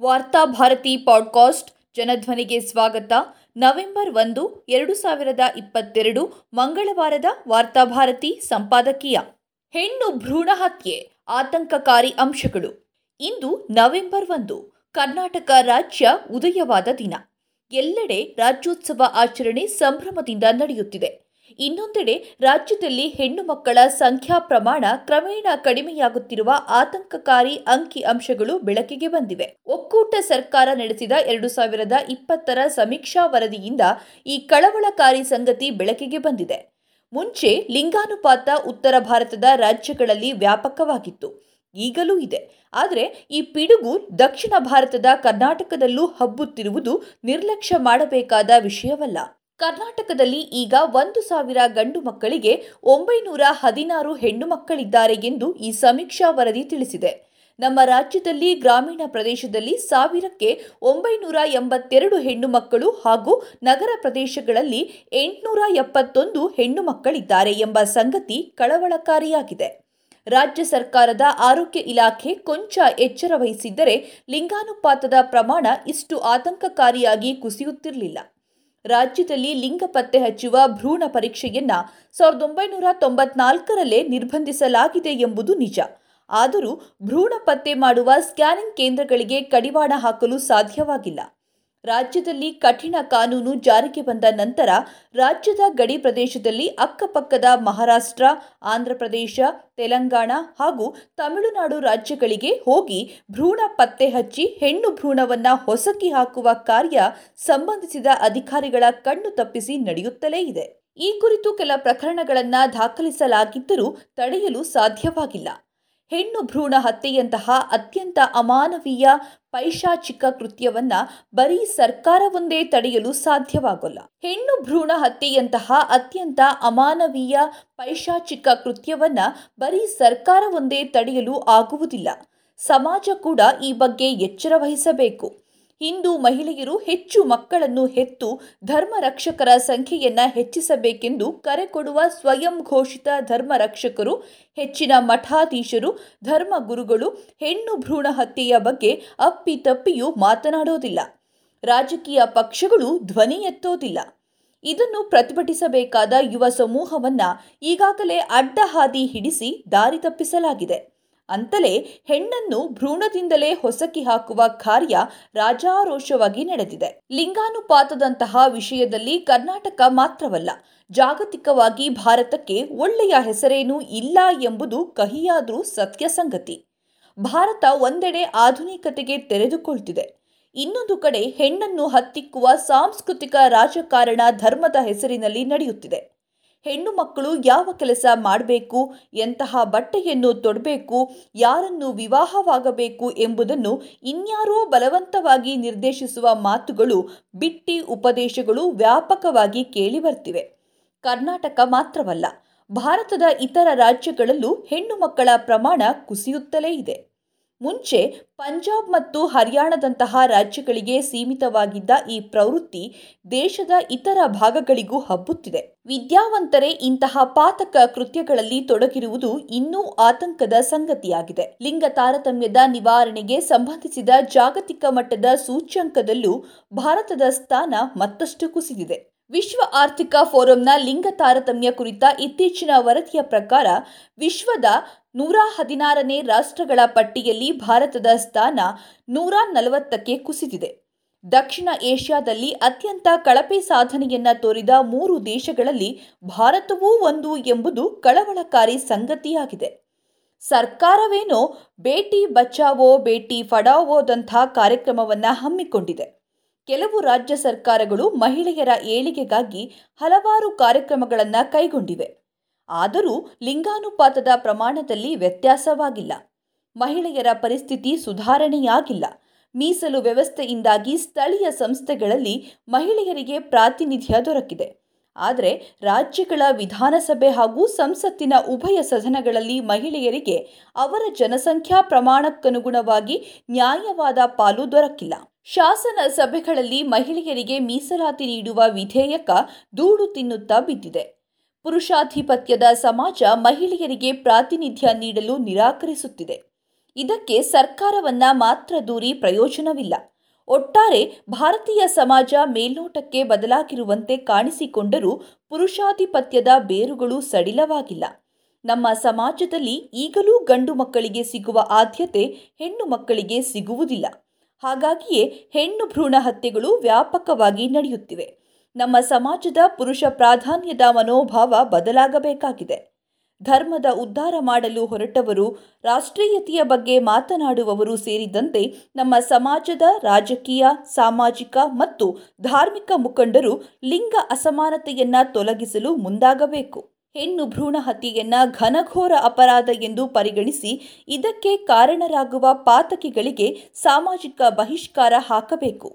ವಾರ್ತಾ ಭಾರತಿ ಪಾಡ್ಕಾಸ್ಟ್ ಜನಧ್ವನಿಗೆ ಸ್ವಾಗತ. ನವೆಂಬರ್ ಒಂದು, ಎರಡು ಸಾವಿರದ ಇಪ್ಪತ್ತೆರಡು, ಮಂಗಳವಾರದ ವಾರ್ತಾಭಾರತಿ ಸಂಪಾದಕೀಯ. ಹೆಣ್ಣು ಭ್ರೂಣ ಹತ್ಯೆ, ಆತಂಕಕಾರಿ ಅಂಶಗಳು. ಇಂದು ನವೆಂಬರ್ ಒಂದು, ಕರ್ನಾಟಕ ರಾಜ್ಯ ಉದಯವಾದ ದಿನ. ಎಲ್ಲೆಡೆ ರಾಜ್ಯೋತ್ಸವ ಆಚರಣೆ ಸಂಭ್ರಮದಿಂದ ನಡೆಯುತ್ತಿದೆ. ಇನ್ನೊಂದೆಡೆ ರಾಜ್ಯದಲ್ಲಿ ಹೆಣ್ಣು ಮಕ್ಕಳ ಸಂಖ್ಯಾ ಪ್ರಮಾಣ ಕ್ರಮೇಣ ಕಡಿಮೆಯಾಗುತ್ತಿರುವ ಆತಂಕಕಾರಿ ಅಂಕಿ ಅಂಶಗಳು ಬೆಳಕಿಗೆ ಬಂದಿವೆ. ಒಕ್ಕೂಟ ಸರ್ಕಾರ ನಡೆಸಿದ ಎರಡು ಸಾವಿರದ ಇಪ್ಪತ್ತರ ಸಮೀಕ್ಷಾ ವರದಿಯಿಂದ ಈ ಕಳವಳಕಾರಿ ಸಂಗತಿ ಬೆಳಕಿಗೆ ಬಂದಿದೆ. ಮುಂಚೆ ಲಿಂಗಾನುಪಾತ ಉತ್ತರ ಭಾರತದ ರಾಜ್ಯಗಳಲ್ಲಿ ವ್ಯಾಪಕವಾಗಿತ್ತು. ಈಗಲೂ ಇದೆ. ಆದರೆ ಈ ಪಿಡುಗು ದಕ್ಷಿಣ ಭಾರತದ ಕರ್ನಾಟಕದಲ್ಲೂ ಹಬ್ಬುತ್ತಿರುವುದು ನಿರ್ಲಕ್ಷ್ಯ ಮಾಡಬೇಕಾದ ವಿಷಯವಲ್ಲ. ಕರ್ನಾಟಕದಲ್ಲಿ ಈಗ ಒಂದು ಸಾವಿರ ಗಂಡು ಮಕ್ಕಳಿಗೆ ಒಂಬೈನೂರ ಹದಿನಾರು ಹೆಣ್ಣು ಮಕ್ಕಳಿದ್ದಾರೆ ಎಂದು ಈ ಸಮೀಕ್ಷಾ ವರದಿ ತಿಳಿಸಿದೆ. ನಮ್ಮ ರಾಜ್ಯದಲ್ಲಿ ಗ್ರಾಮೀಣ ಪ್ರದೇಶದಲ್ಲಿ ಸಾವಿರಕ್ಕೆ ಒಂಬೈನೂರ ಎಂಬತ್ತೆರಡು ಹೆಣ್ಣು ಮಕ್ಕಳು ಹಾಗೂ ನಗರ ಪ್ರದೇಶಗಳಲ್ಲಿ ಎಂಟುನೂರ ಎಪ್ಪತ್ತೊಂದು ಹೆಣ್ಣು ಮಕ್ಕಳಿದ್ದಾರೆ ಎಂಬ ಸಂಗತಿ ಕಳವಳಕಾರಿಯಾಗಿದೆ. ರಾಜ್ಯ ಸರ್ಕಾರದ ಆರೋಗ್ಯ ಇಲಾಖೆ ಕೊಂಚ ಎಚ್ಚರ ವಹಿಸಿದ್ದರೆ ಲಿಂಗಾನುಪಾತದ ಪ್ರಮಾಣ ಇಷ್ಟು ಆತಂಕಕಾರಿಯಾಗಿ ಕುಸಿಯುತ್ತಿರಲಿಲ್ಲ. ರಾಜ್ಯದಲ್ಲಿ ಲಿಂಗ ಪತ್ತೆ ಹಚ್ಚುವ ಭ್ರೂಣ ಪರೀಕ್ಷೆಯನ್ನ ಸಾವಿರದ ಒಂಬೈನೂರ ತೊಂಬತ್ನಾಲ್ಕರಲ್ಲೇ ನಿರ್ಬಂಧಿಸಲಾಗಿದೆ ಎಂಬುದು ನಿಜ. ಆದರೂ ಭ್ರೂಣ ಪತ್ತೆ ಮಾಡುವ ಸ್ಕ್ಯಾನಿಂಗ್ ಕೇಂದ್ರಗಳಿಗೆ ಕಡಿವಾಣ ಹಾಕಲು ಸಾಧ್ಯವಾಗಿಲ್ಲ. ರಾಜ್ಯದಲ್ಲಿ ಕಠಿಣ ಕಾನೂನು ಜಾರಿಗೆ ಬಂದ ನಂತರ ರಾಜ್ಯದ ಗಡಿ ಪ್ರದೇಶದಲ್ಲಿ ಅಕ್ಕಪಕ್ಕದ ಮಹಾರಾಷ್ಟ್ರ, ಆಂಧ್ರಪ್ರದೇಶ, ತೆಲಂಗಾಣ ಹಾಗೂ ತಮಿಳುನಾಡು ರಾಜ್ಯಗಳಿಗೆ ಹೋಗಿ ಭ್ರೂಣ ಪತ್ತೆ ಹಚ್ಚಿ ಹೆಣ್ಣು ಭ್ರೂಣವನ್ನು ಹೊಸಕಿ ಹಾಕುವ ಕಾರ್ಯ ಸಂಬಂಧಿಸಿದ ಅಧಿಕಾರಿಗಳ ಕಣ್ಣು ತಪ್ಪಿಸಿ ನಡೆಯುತ್ತಲೇ ಇದೆ. ಈ ಕುರಿತು ಕೆಲ ಪ್ರಕರಣಗಳನ್ನು ದಾಖಲಿಸಲಾಗಿದ್ದರೂ ತಡೆಯಲು ಸಾಧ್ಯವಾಗಿಲ್ಲ. ಹೆಣ್ಣು ಭ್ರೂಣ ಹತ್ಯೆಯಂತಹ ಅತ್ಯಂತ ಅಮಾನವೀಯ ಪೈಶಾಚಿಕ ಕೃತ್ಯವನ್ನ ಬರೀ ಸರ್ಕಾರವೊಂದೇ ತಡೆಯಲು ಸಾಧ್ಯವಾಗಲ್ಲ. ಹೆಣ್ಣು ಭ್ರೂಣ ಹತ್ಯೆಯಂತಹ ಅತ್ಯಂತ ಅಮಾನವೀಯ ಪೈಶಾಚಿಕ ಕೃತ್ಯವನ್ನ ಬರೀ ಸರ್ಕಾರವೊಂದೇ ತಡೆಯಲು ಆಗುವುದಿಲ್ಲ. ಸಮಾಜ ಕೂಡ ಈ ಬಗ್ಗೆ ಎಚ್ಚರ ವಹಿಸಬೇಕು. ಹಿಂದೂ ಮಹಿಳೆಯರು ಹೆಚ್ಚು ಮಕ್ಕಳನ್ನು ಹೆತ್ತು ಧರ್ಮ ರಕ್ಷಕರ ಸಂಖ್ಯೆಯನ್ನ ಹೆಚ್ಚಿಸಬೇಕೆಂದು ಕರೆ ಕೊಡುವ ಸ್ವಯಂ ಘೋಷಿತ ಧರ್ಮ ರಕ್ಷಕರು, ಹೆಚ್ಚಿನ ಮಠಾಧೀಶರು, ಧರ್ಮ ಗುರುಗಳು, ಹೆಣ್ಣು ಭ್ರೂಣ ಹತ್ಯೆಯ ಬಗ್ಗೆ ಅಪ್ಪಿತಪ್ಪಿಯೂ ಮಾತನಾಡೋದಿಲ್ಲ. ರಾಜಕೀಯ ಪಕ್ಷಗಳು ಧ್ವನಿ ಎತ್ತೋದಿಲ್ಲ. ಇದನ್ನು ಪ್ರತಿಭಟಿಸಬೇಕಾದ ಯುವ ಸಮೂಹವನ್ನ ಈಗಾಗಲೇ ಅಡ್ಡಹಾದಿ ಹಿಡಿಸಿ ದಾರಿ ತಪ್ಪಿಸಲಾಗಿದೆ. ಅಂತಲೇ ಹೆಣ್ಣನ್ನು ಭ್ರೂಣದಿಂದಲೇ ಹೊಸಕಿ ಹಾಕುವ ಕಾರ್ಯ ರಾಜಾರೋಷವಾಗಿ ನಡೆದಿದೆ. ಲಿಂಗಾನುಪಾತದಂತಹ ವಿಷಯದಲ್ಲಿ ಕರ್ನಾಟಕ ಮಾತ್ರವಲ್ಲ, ಜಾಗತಿಕವಾಗಿ ಭಾರತಕ್ಕೆ ಒಳ್ಳೆಯ ಹೆಸರೇನೂ ಇಲ್ಲ ಎಂಬುದು ಕಹಿಯಾದರೂ ಸತ್ಯ ಸಂಗತಿ ಭಾರತ ಒಂದೆಡೆ ಆಧುನಿಕತೆಗೆ ತೆರೆದುಕೊಳ್ತಿದೆ. ಇನ್ನೊಂದು ಕಡೆ ಹೆಣ್ಣನ್ನು ಹತ್ತಿಕ್ಕುವ ಸಾಂಸ್ಕೃತಿಕ ರಾಜಕಾರಣ ಧರ್ಮದ ಹೆಸರಿನಲ್ಲಿ ನಡೆಯುತ್ತಿದೆ. ಹೆಣ್ಣು ಮಕ್ಕಳು ಯಾವ ಕೆಲಸ ಮಾಡಬೇಕು, ಎಂತಹ ಬಟ್ಟೆಯನ್ನು ತೊಡಬೇಕು, ಯಾರನ್ನು ವಿವಾಹವಾಗಬೇಕು ಎಂಬುದನ್ನು ಇನ್ಯಾರೋ ಬಲವಂತವಾಗಿ ನಿರ್ದೇಶಿಸುವ ಮಾತುಗಳು, ಬಿಟ್ಟಿ ಉಪದೇಶಗಳು ವ್ಯಾಪಕವಾಗಿ ಕೇಳಿಬರ್ತಿವೆ. ಕರ್ನಾಟಕ ಮಾತ್ರವಲ್ಲ, ಭಾರತದ ಇತರ ರಾಜ್ಯಗಳಲ್ಲೂ ಹೆಣ್ಣು ಮಕ್ಕಳ ಪ್ರಮಾಣ ಕುಸಿಯುತ್ತಲೇ ಇದೆ. ಮುಂಚೆ ಪಂಜಾಬ್ ಮತ್ತು ಹರಿಯಾಣದಂತಹ ರಾಜ್ಯಗಳಿಗೆ ಸೀಮಿತವಾಗಿದ್ದ ಈ ಪ್ರವೃತ್ತಿ ದೇಶದ ಇತರ ಭಾಗಗಳಿಗೂ ಹಬ್ಬುತ್ತಿದೆ. ವಿದ್ಯಾವಂತರೇ ಇಂತಹ ಪಾತಕ ಕೃತ್ಯಗಳಲ್ಲಿ ತೊಡಗಿರುವುದು ಇನ್ನೂ ಆತಂಕದ ಸಂಗತಿಯಾಗಿದೆ. ಲಿಂಗ ತಾರತಮ್ಯದ ನಿವಾರಣೆಗೆ ಸಂಬಂಧಿಸಿದ ಜಾಗತಿಕ ಮಟ್ಟದ ಸೂಚ್ಯಂಕದಲ್ಲೂ ಭಾರತದ ಸ್ಥಾನ ಮತ್ತಷ್ಟು ಕುಸಿದಿದೆ. ವಿಶ್ವ ಆರ್ಥಿಕ ಫೋರಂನ ಲಿಂಗ ತಾರತಮ್ಯ ಕುರಿತ ಇತ್ತೀಚಿನ ವರದಿಯ ಪ್ರಕಾರ ವಿಶ್ವದ ನೂರ ಹದಿನಾರನೇ ರಾಷ್ಟ್ರಗಳ ಪಟ್ಟಿಯಲ್ಲಿ ಭಾರತದ ಸ್ಥಾನ ನೂರ ನಲವತ್ತಕ್ಕೆ ಕುಸಿದಿದೆ. ದಕ್ಷಿಣ ಏಷ್ಯಾದಲ್ಲಿ ಅತ್ಯಂತ ಕಳಪೆ ಸಾಧನೆಯನ್ನ ತೋರಿದ ಮೂರು ದೇಶಗಳಲ್ಲಿ ಭಾರತವೂ ಒಂದು ಎಂಬುದು ಕಳವಳಕಾರಿ ಸಂಗತಿಯಾಗಿದೆ. ಸರ್ಕಾರವೇನೋ ಬೇಟಿ ಬಚಾವೋ ಬೇಟಿ ಫಡಾವೋದಂಥ ಕಾರ್ಯಕ್ರಮವನ್ನು ಹಮ್ಮಿಕೊಂಡಿದೆ. ಕೆಲವು ರಾಜ್ಯ ಸರ್ಕಾರಗಳು ಮಹಿಳೆಯರ ಏಳಿಗೆಗಾಗಿ ಹಲವಾರು ಕಾರ್ಯಕ್ರಮಗಳನ್ನು ಕೈಗೊಂಡಿವೆ. ಆದರೂ ಲಿಂಗಾನುಪಾತದ ಪ್ರಮಾಣದಲ್ಲಿ ವ್ಯತ್ಯಾಸವಾಗಿಲ್ಲ. ಮಹಿಳೆಯರ ಪರಿಸ್ಥಿತಿ ಸುಧಾರಣೆಯಾಗಿಲ್ಲ. ಮೀಸಲು ವ್ಯವಸ್ಥೆಯಿಂದಾಗಿ ಸ್ಥಳೀಯ ಸಂಸ್ಥೆಗಳಲ್ಲಿ ಮಹಿಳೆಯರಿಗೆ ಪ್ರಾತಿನಿಧ್ಯ ದೊರಕಿದೆ. ಆದರೆ ರಾಜ್ಯಗಳ ವಿಧಾನಸಭೆ ಹಾಗೂ ಸಂಸತ್ತಿನ ಉಭಯ ಸದನಗಳಲ್ಲಿ ಮಹಿಳೆಯರಿಗೆ ಅವರ ಜನಸಂಖ್ಯಾ ಪ್ರಮಾಣಕ್ಕನುಗುಣವಾಗಿ ನ್ಯಾಯವಾದ ಪಾಲು ದೊರಕಿಲ್ಲ. ಶಾಸನ ಸಭೆಗಳಲ್ಲಿ ಮಹಿಳೆಯರಿಗೆ ಮೀಸಲಾತಿ ನೀಡುವ ವಿಧೇಯಕ ದೂಡು ತಿನ್ನುತ್ತಾ ಬಿದ್ದಿದೆ. ಪುರುಷಾಧಿಪತ್ಯದ ಸಮಾಜ ಮಹಿಳೆಯರಿಗೆ ಪ್ರಾತಿನಿಧ್ಯ ನೀಡಲು ನಿರಾಕರಿಸುತ್ತಿದೆ. ಇದಕ್ಕೆ ಸರ್ಕಾರವನ್ನ ಮಾತ್ರ ದೂರಿ ಪ್ರಯೋಜನವಿಲ್ಲ. ಒಟ್ಟಾರೆ ಭಾರತೀಯ ಸಮಾಜ ಮೇಲ್ನೋಟಕ್ಕೆ ಬದಲಾಗಿರುವಂತೆ ಕಾಣಿಸಿಕೊಂಡರೂ ಪುರುಷಾಧಿಪತ್ಯದ ಬೇರುಗಳು ಸಡಿಲವಾಗಿಲ್ಲ. ನಮ್ಮ ಸಮಾಜದಲ್ಲಿ ಈಗಲೂ ಗಂಡು ಮಕ್ಕಳಿಗೆ ಸಿಗುವ ಆದ್ಯತೆ ಹೆಣ್ಣು ಮಕ್ಕಳಿಗೆ ಸಿಗುವುದಿಲ್ಲ. ಹಾಗಾಗಿಯೇ ಹೆಣ್ಣು ಭ್ರೂಣ ಹತ್ಯೆಗಳು ವ್ಯಾಪಕವಾಗಿ ನಡೆಯುತ್ತಿವೆ. ನಮ್ಮ ಸಮಾಜದ ಪುರುಷ ಪ್ರಾಧಾನ್ಯದ ಮನೋಭಾವ ಬದಲಾಗಬೇಕಾಗಿದೆ. ಧರ್ಮದ ಉದ್ಧಾರ ಮಾಡಲು ಹೊರಟವರು, ರಾಷ್ಟ್ರೀಯತೆಯ ಬಗ್ಗೆ ಮಾತನಾಡುವವರು ಸೇರಿದಂತೆ ನಮ್ಮ ಸಮಾಜದ ರಾಜಕೀಯ, ಸಾಮಾಜಿಕ ಮತ್ತು ಧಾರ್ಮಿಕ ಮುಖಂಡರು ಲಿಂಗ ಅಸಮಾನತೆಯನ್ನು ತೊಲಗಿಸಲು ಮುಂದಾಗಬೇಕು. ಹೆಣ್ಣು ಭ್ರೂಣ ಹತ್ಯೆಯನ್ನ ಘನಘೋರ ಅಪರಾಧ ಎಂದು ಪರಿಗಣಿಸಿ ಇದಕ್ಕೆ ಕಾರಣರಾಗುವ ಪಾತಕಿಗಳಿಗೆ ಸಾಮಾಜಿಕ ಬಹಿಷ್ಕಾರ ಹಾಕಬೇಕು.